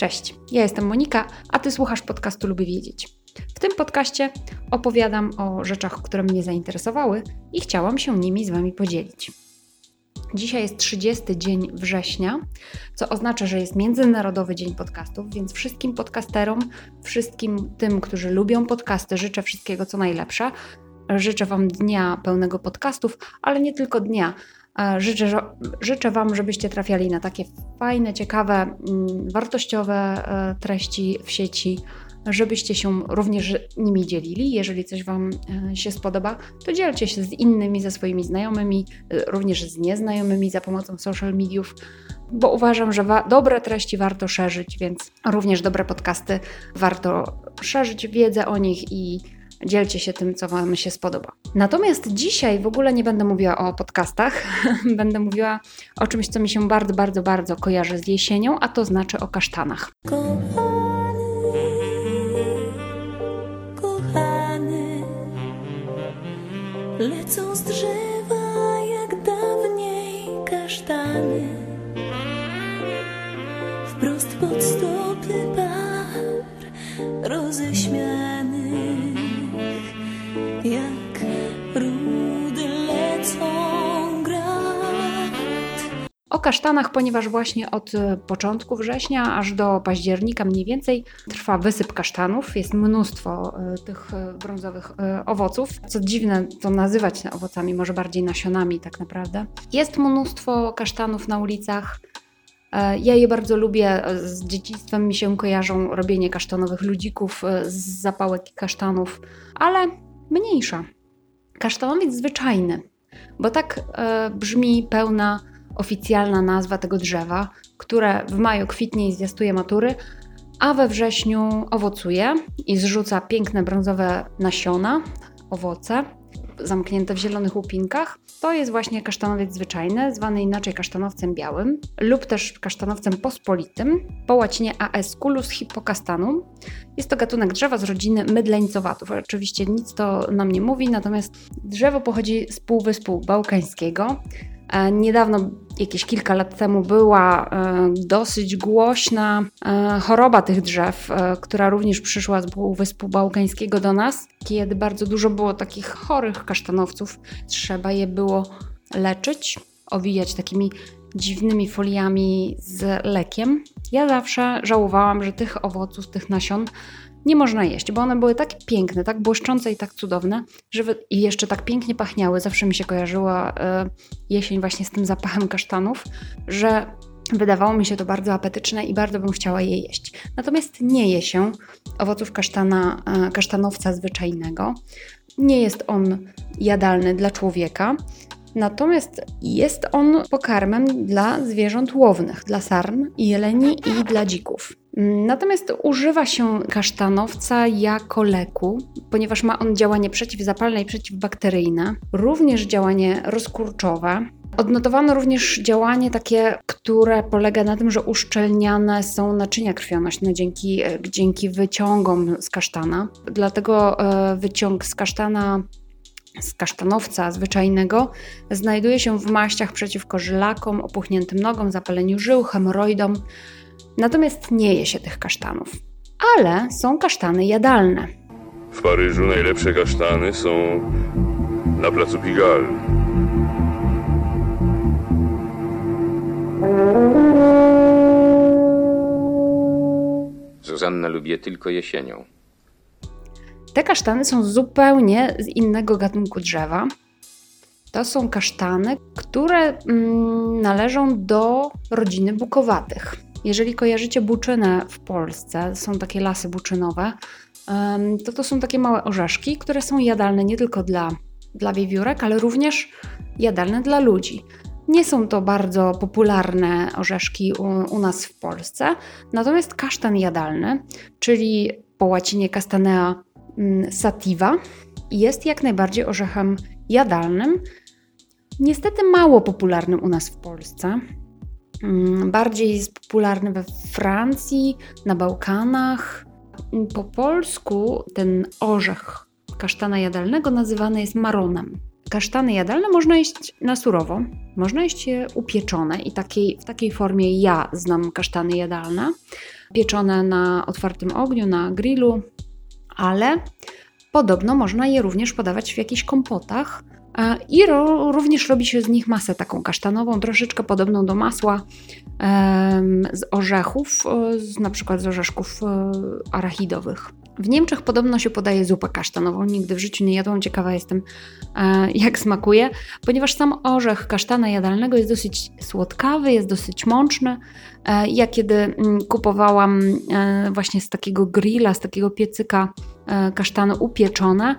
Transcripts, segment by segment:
Cześć, ja jestem Monika, a Ty słuchasz podcastu Lubię Wiedzieć. W tym podcaście opowiadam o rzeczach, które mnie zainteresowały i chciałam się nimi z Wami podzielić. Dzisiaj jest 30 dzień września, co oznacza, że jest Międzynarodowy Dzień Podcastów, więc wszystkim podcasterom, wszystkim tym, którzy lubią podcasty, życzę wszystkiego co najlepsze. Życzę Wam dnia pełnego podcastów, ale nie tylko dnia. E, życzę, życzę Wam, żebyście trafiali na takie fajne, ciekawe, mm, wartościowe e, treści w sieci, żebyście się również nimi dzielili. Jeżeli coś Wam e, się spodoba, to dzielcie się z innymi, ze swoimi znajomymi, również z nieznajomymi za pomocą social mediów, bo uważam, że dobre treści warto szerzyć, więc również dobre podcasty warto szerzyć wiedzę o nich i dzielcie się tym, co Wam się spodoba. Natomiast dzisiaj w ogóle nie będę mówiła o podcastach, będę mówiła o czymś, co mi się bardzo, bardzo, bardzo kojarzy z jesienią, a to znaczy o kasztanach. Lecą z drzewa jak dawniej kasztany, wprost pod stopy O kasztanach, ponieważ właśnie od początku września aż do października mniej więcej trwa wysyp kasztanów. Jest mnóstwo e, tych e, brązowych e, owoców. Co dziwne to nazywać owocami, może bardziej nasionami tak naprawdę. Jest mnóstwo kasztanów na ulicach. Ja je bardzo lubię. Z dzieciństwem mi się kojarzą robienie kasztanowych ludzików z zapałek kasztanów, ale mniejsza. Kasztanowiec zwyczajny, bo tak e, brzmi pełna oficjalna nazwa tego drzewa, które w maju kwitnie i zwiastuje matury, a we wrześniu owocuje i zrzuca piękne brązowe nasiona, owoce zamknięte w zielonych łupinkach, to jest właśnie kasztanowiec zwyczajny, zwany inaczej kasztanowcem białym lub też kasztanowcem pospolitym, po łacinie Aesculus hippocastanum. Jest to gatunek drzewa z rodziny mydleńcowatów. Oczywiście nic to nam nie mówi, natomiast drzewo pochodzi z półwyspu bałkańskiego. E, niedawno, jakieś kilka lat temu, była e, dosyć głośna e, choroba tych drzew, która również przyszła z Półwyspu Bałkańskiego do nas, kiedy bardzo dużo było takich chorych kasztanowców. Trzeba je było leczyć, owijać takimi dziwnymi foliami z lekiem. Ja zawsze żałowałam, że tych owoców, tych nasion nie można jeść, bo one były tak piękne, tak błyszczące i tak cudowne, że i jeszcze tak pięknie pachniały. Zawsze mi się kojarzyła y, jesień właśnie z tym zapachem kasztanów, że wydawało mi się to bardzo apetyczne i bardzo bym chciała je jeść. Natomiast nie je się owoców kasztana, y, kasztanowca zwyczajnego. Nie jest on jadalny dla człowieka. Natomiast jest on pokarmem dla zwierząt łownych, dla sarn, jeleni i dla dzików. Natomiast używa się kasztanowca jako leku, ponieważ ma on działanie przeciwzapalne i przeciwbakteryjne, również działanie rozkurczowe. Odnotowano również działanie takie, które polega na tym, że uszczelniane są naczynia krwionośne dzięki, dzięki wyciągom z kasztana. Dlatego e, wyciąg z kasztana z kasztanowca zwyczajnego znajduje się w maściach przeciwko żylakom, opuchniętym nogom, zapaleniu żył, hemoroidom. Natomiast nie je się tych kasztanów. Ale są kasztany jadalne. W Paryżu najlepsze kasztany są na placu Pigalle. Zuzanna lubię tylko jesienią. Te kasztany są zupełnie z innego gatunku drzewa. To są kasztany, które mm, należą do rodziny bukowatych. Jeżeli kojarzycie buczynę w Polsce, są takie lasy buczynowe, to to są takie małe orzeszki, które są jadalne nie tylko dla, dla wiewiórek, ale również jadalne dla ludzi. Nie są to bardzo popularne orzeszki u, u nas w Polsce, natomiast kasztan jadalny, czyli po łacinie castanea sativa jest jak najbardziej orzechem jadalnym, niestety mało popularnym u nas w Polsce. Mm, bardziej jest popularny we Francji, na Bałkanach. Po polsku ten orzech kasztana jadalnego nazywany jest maronem. Kasztany jadalne można jeść na surowo, można jeść je upieczone i takiej, w takiej formie ja znam kasztany jadalne pieczone na otwartym ogniu, na grillu, ale podobno można je również podawać w jakichś kompotach. E, I ro, również robi się z nich masę taką kasztanową, troszeczkę podobną do masła z orzechów, e, z, na przykład z orzeszków e, arachidowych. W Niemczech podobno się podaje zupę kasztanową. Nigdy w życiu nie jadłam. Ciekawa jestem, jak smakuje, ponieważ sam orzech kasztana jadalnego jest dosyć słodkawy, jest dosyć mączny. Ja kiedy mm, kupowałam właśnie z takiego grilla, z takiego piecyka kasztany upieczone,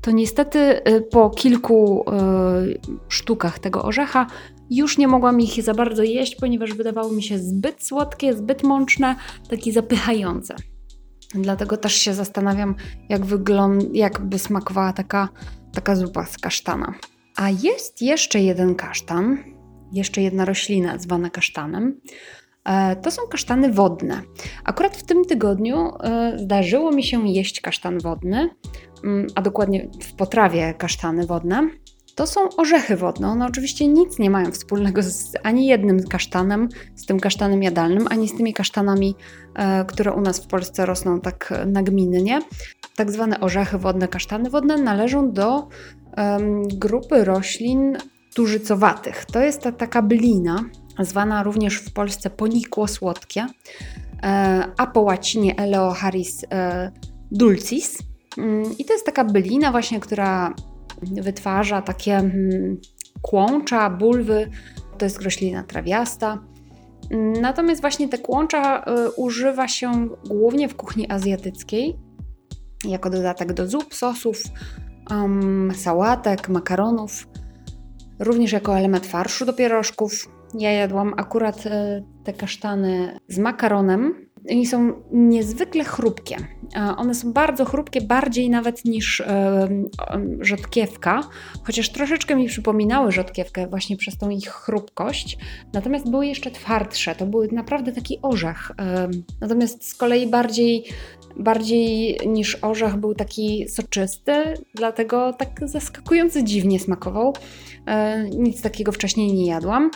to niestety y, po kilku y, sztukach tego orzecha już nie mogłam ich za bardzo jeść, ponieważ wydawało mi się zbyt słodkie, zbyt mączne, takie zapychające. Dlatego też się zastanawiam, jak wygląda, jakby smakowała taka, taka zupa z kasztana. A jest jeszcze jeden kasztan, jeszcze jedna roślina zwana kasztanem. E, to są kasztany wodne. Akurat w tym tygodniu e, zdarzyło mi się jeść kasztan wodny. Mm, a dokładnie w potrawie kasztany wodne, to są orzechy wodne. One oczywiście nic nie mają wspólnego z ani jednym kasztanem, z tym kasztanem jadalnym, ani z tymi kasztanami, e, które u nas w Polsce rosną tak nagminnie. Tak zwane orzechy wodne, kasztany wodne należą do grupy roślin tużycowatych. To jest ta taka blina, zwana również w Polsce ponikło słodkie, e, a po łacinie Eleocharis e, dulcis. Mm, I to jest taka bylina właśnie, która wytwarza takie mm, kłącza, bulwy. To jest roślina trawiasta. Mm, natomiast właśnie te kłącza y, używa się głównie w kuchni azjatyckiej jako dodatek do zup, sosów, um, sałatek, makaronów, również jako element farszu do pierożków. Ja jadłam akurat y, te kasztany z makaronem, są niezwykle chrupkie. One są bardzo chrupkie, bardziej nawet niż rzodkiewka, chociaż troszeczkę mi przypominały rzodkiewkę właśnie przez tą ich chrupkość. Natomiast były jeszcze twardsze, to był naprawdę taki orzech. Natomiast z kolei bardziej, bardziej niż orzech był taki soczysty, dlatego tak zaskakująco dziwnie smakował. E, nic takiego wcześniej nie jadłam.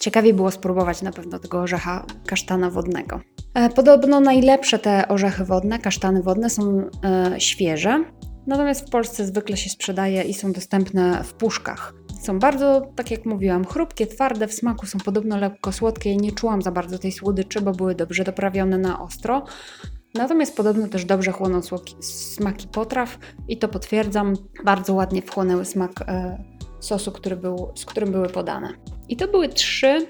Ciekawie było spróbować na pewno tego orzecha kasztana wodnego. E, podobno najlepsze te orzechy wodne, kasztany wodne są e, świeże, natomiast w Polsce zwykle się sprzedaje i są dostępne w puszkach. Są bardzo, tak jak mówiłam, chrupkie, twarde, w smaku są podobno lekko słodkie. Nie czułam za bardzo tej słodyczy, bo były dobrze doprawione na ostro. Natomiast podobno też dobrze chłoną smaki potraw i to potwierdzam. Bardzo ładnie wchłonęły smak e, sosu, który był, z którym były podane. I to były trzy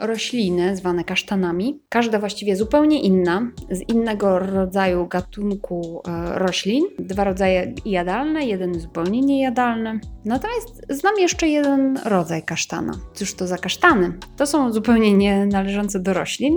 rośliny zwane kasztanami, każda właściwie zupełnie inna, z innego rodzaju gatunku e, roślin. Dwa rodzaje jadalne, jeden zupełnie niejadalny. Natomiast znam jeszcze jeden rodzaj kasztana. Cóż to za kasztany? To są zupełnie nie należące do roślin,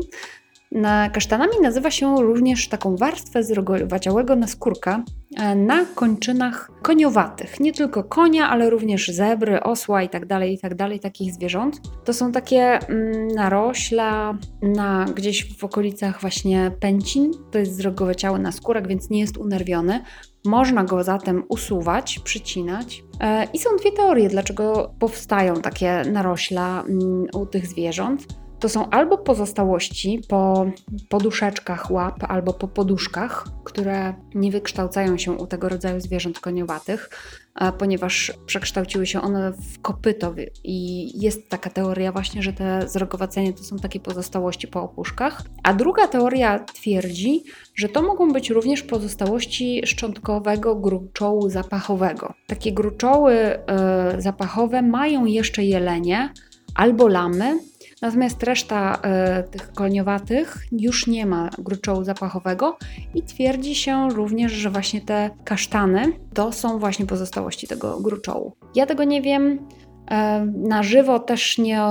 na kasztanami nazywa się również taką warstwę zrogowaciałego naskórka e, na kończynach koniowatych. Nie tylko konia, ale również zebry, osła itd., tak itd., tak takich zwierząt. To są takie mm, narośla na gdzieś w okolicach właśnie pęcin. To jest zrogowaciały naskórek, więc nie jest unerwiony. Można go zatem usuwać, przycinać. E, I są dwie teorie, dlaczego powstają takie narośla mm, u tych zwierząt to są albo pozostałości po poduszeczkach łap, albo po poduszkach, które nie wykształcają się u tego rodzaju zwierząt koniowatych, ponieważ przekształciły się one w kopyto i jest taka teoria właśnie, że te zrogowacenie to są takie pozostałości po opuszkach. A druga teoria twierdzi, że to mogą być również pozostałości szczątkowego gruczołu zapachowego. Takie gruczoły y, zapachowe mają jeszcze jelenie albo lamy, Natomiast reszta y, tych koniowatych już nie ma gruczołu zapachowego i twierdzi się również, że właśnie te kasztany to są właśnie pozostałości tego gruczołu. Ja tego nie wiem. E, na żywo też nie,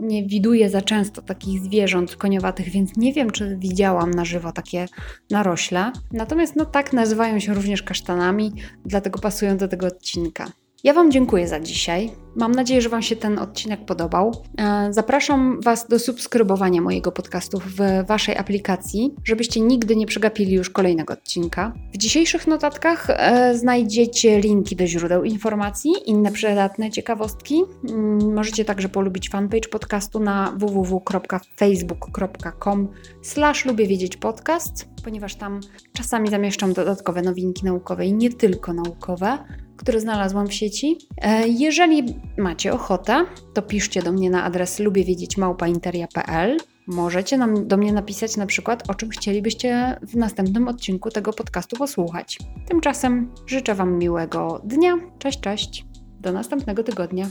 nie widuję za często takich zwierząt koniowatych, więc nie wiem, czy widziałam na żywo takie narośle. Natomiast no tak nazywają się również kasztanami, dlatego pasują do tego odcinka. Ja Wam dziękuję za dzisiaj. Mam nadzieję, że Wam się ten odcinek podobał. E, zapraszam Was do subskrybowania mojego podcastu w Waszej aplikacji, żebyście nigdy nie przegapili już kolejnego odcinka. W dzisiejszych notatkach e, znajdziecie linki do źródeł informacji, inne przydatne ciekawostki. Mm, możecie także polubić fanpage podcastu na www.facebook.com slash lubię wiedzieć podcast, ponieważ tam czasami zamieszczam dodatkowe nowinki naukowe i nie tylko naukowe które znalazłam w sieci. E, jeżeli macie ochotę, to piszcie do mnie na adres lubiewiedzieć.małpainteria.pl Możecie nam, do mnie napisać na przykład, o czym chcielibyście w następnym odcinku tego podcastu posłuchać. Tymczasem życzę Wam miłego dnia. Cześć, cześć. Do następnego tygodnia.